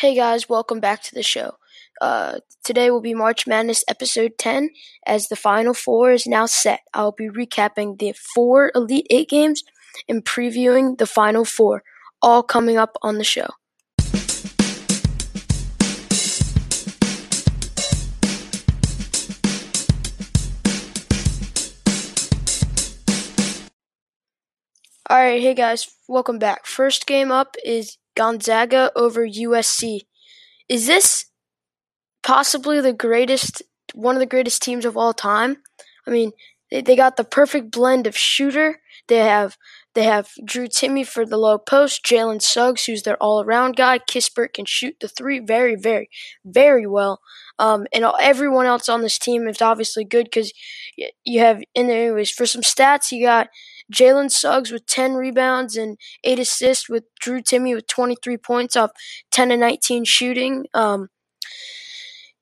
Hey guys, welcome back to the show. Uh, today will be March Madness episode 10 as the final four is now set. I'll be recapping the four Elite Eight games and previewing the final four, all coming up on the show. Alright, hey guys, welcome back. First game up is Gonzaga over USC. Is this possibly the greatest, one of the greatest teams of all time? I mean, they, they got the perfect blend of shooter. They have they have Drew Timme for the low post, Jalen Suggs, who's their all around guy. Kispert can shoot the three very, very, very well. Um, and everyone else on this team is obviously good because you have, and anyways, for some stats, you got Jalen Suggs with 10 rebounds and 8 assists, with Drew Timme with 23 points off 10 and 19 shooting. Um,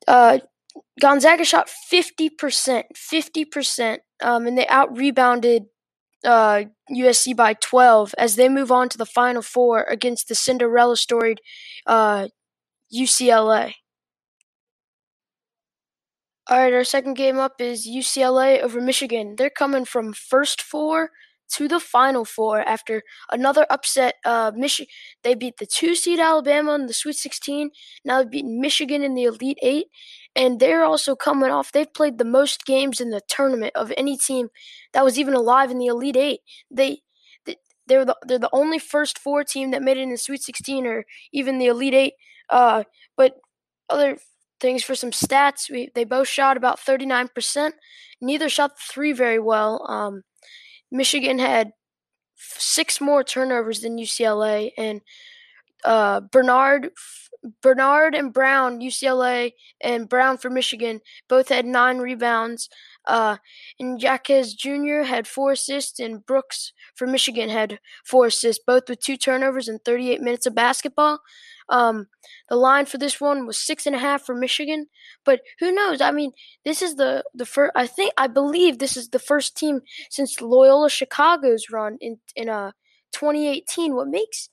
uh, Gonzaga shot 50%, 50%, um, and they out rebounded uh, USC by 12 as they move on to the Final Four against the Cinderella storied uh, UCLA. All right, our second game up is UCLA over Michigan. They're coming from first four to the Final Four after another upset. Uh, Michigan they beat the two seed Alabama in the Sweet 16. Now they've beaten Michigan in the Elite Eight, and they're also coming off. They've played the most games in the tournament of any team that was even alive in the Elite Eight. They they're the they're the only first four team that made it in the Sweet 16 or even the Elite Eight. Uh, but other things for some stats, we they both shot about 39%. Neither shot the three very well. Um, Michigan had six more turnovers than UCLA, and uh, Bernard, Bernard and Brown, UCLA, and Brown for Michigan both had nine rebounds. Uh, and Jaquez Jr. had four assists, and Brooks for Michigan had four assists, both with two turnovers and 38 minutes of basketball. Um, the line for this one was six and a half for Michigan, but who knows? I mean, this is the the first. I think I believe this is the first team since Loyola Chicago's run in in uh 2018. What makes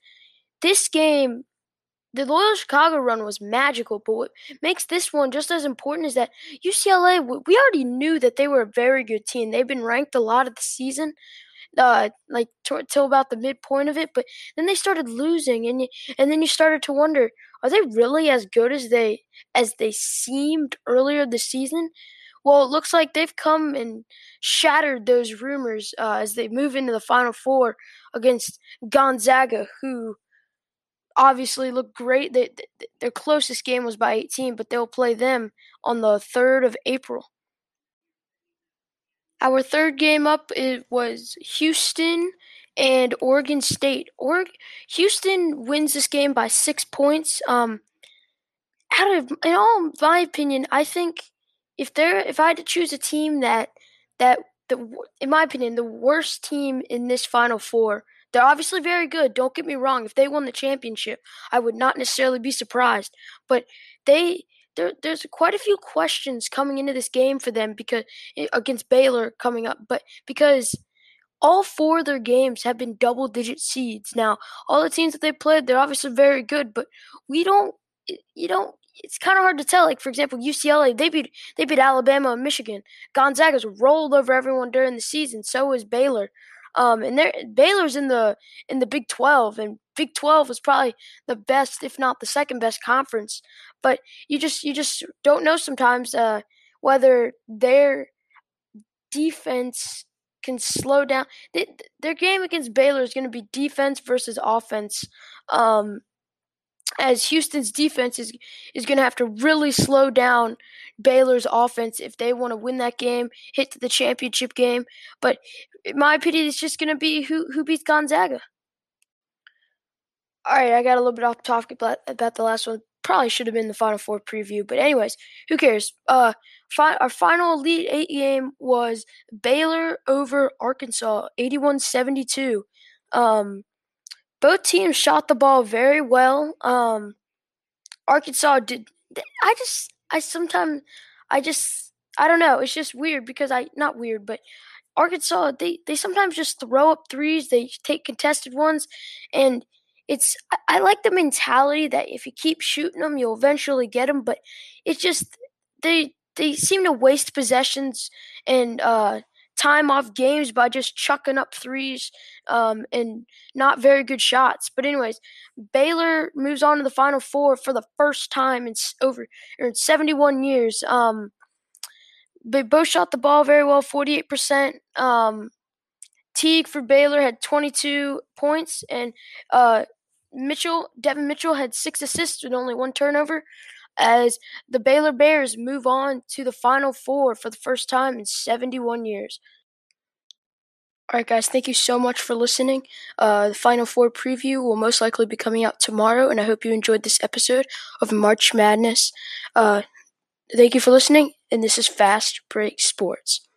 this game the Loyola Chicago run was magical, but what makes this one just as important is that UCLA, we already knew that they were a very good team. They've been ranked a lot of the season, uh, like t- till about the midpoint of it. But then they started losing, and you, and then you started to wonder: Are they really as good as they as they seemed earlier this season? Well, it looks like they've come and shattered those rumors uh, as they move into the Final Four against Gonzaga, who obviously look great. They, they, their closest game was by 18, but they'll play them on the 3rd of April. Our third game up it was Houston and Oregon State. Or Houston wins this game by six points. Um, out of in all my opinion, I think if there if I had to choose a team that that the in my opinion the worst team in this Final Four. They're obviously very good. Don't get me wrong. If they won the championship, I would not necessarily be surprised. But they there, there's quite a few questions coming into this game for them because eh, against Baylor coming up, but because all four of their games have been double digit seeds. Now, all the teams that they played, they're obviously very good, but we don't, eh, you don't. It's kind of hard to tell. Like for example, UCLA they beat they beat Alabama and Michigan. Gonzaga's rolled over everyone during the season. So is Baylor. Um, and there Baylor's in the in the Big 12, and Big 12 was probably the best, if not the second best conference. But you just you just don't know sometimes uh, whether their defense can slow down. They, their game against Baylor is going to be defense versus offense. Um, as Houston's defense is is going to have to really slow down Baylor's offense if they want to win that game, hit to the championship game. But in my opinion, it's just going to be who who beats Gonzaga. All right, I got a little bit off topic about, about the last one. Probably should have been the Final Four preview, but anyways, who cares? Uh, fi- our final Elite Eight game was Baylor over Arkansas, 81-72. Um, both teams shot the ball very well. Um, Arkansas did. I just, I sometimes, I just, I don't know. It's just weird because I, not weird, but Arkansas, they, they sometimes just throw up threes. They take contested ones, and it's I, I like the mentality that if you keep shooting them, you'll eventually get them. But it's just they they seem to waste possessions and uh, time off games by just chucking up threes um, and not very good shots. But anyways, Baylor moves on to the Final Four for the first time in over in 71 years. Um, they both shot the ball very well, 48%. Um, Teague for Baylor had 22 points, and uh, Mitchell, Devin Mitchell, had six assists with only one turnover. As the Baylor Bears move on to the Final Four for the first time in 71 years. All right, guys, thank you so much for listening. Uh, the Final Four preview will most likely be coming out tomorrow, and I hope you enjoyed this episode of March Madness. Uh, thank you for listening, and this is Fast Break Sports.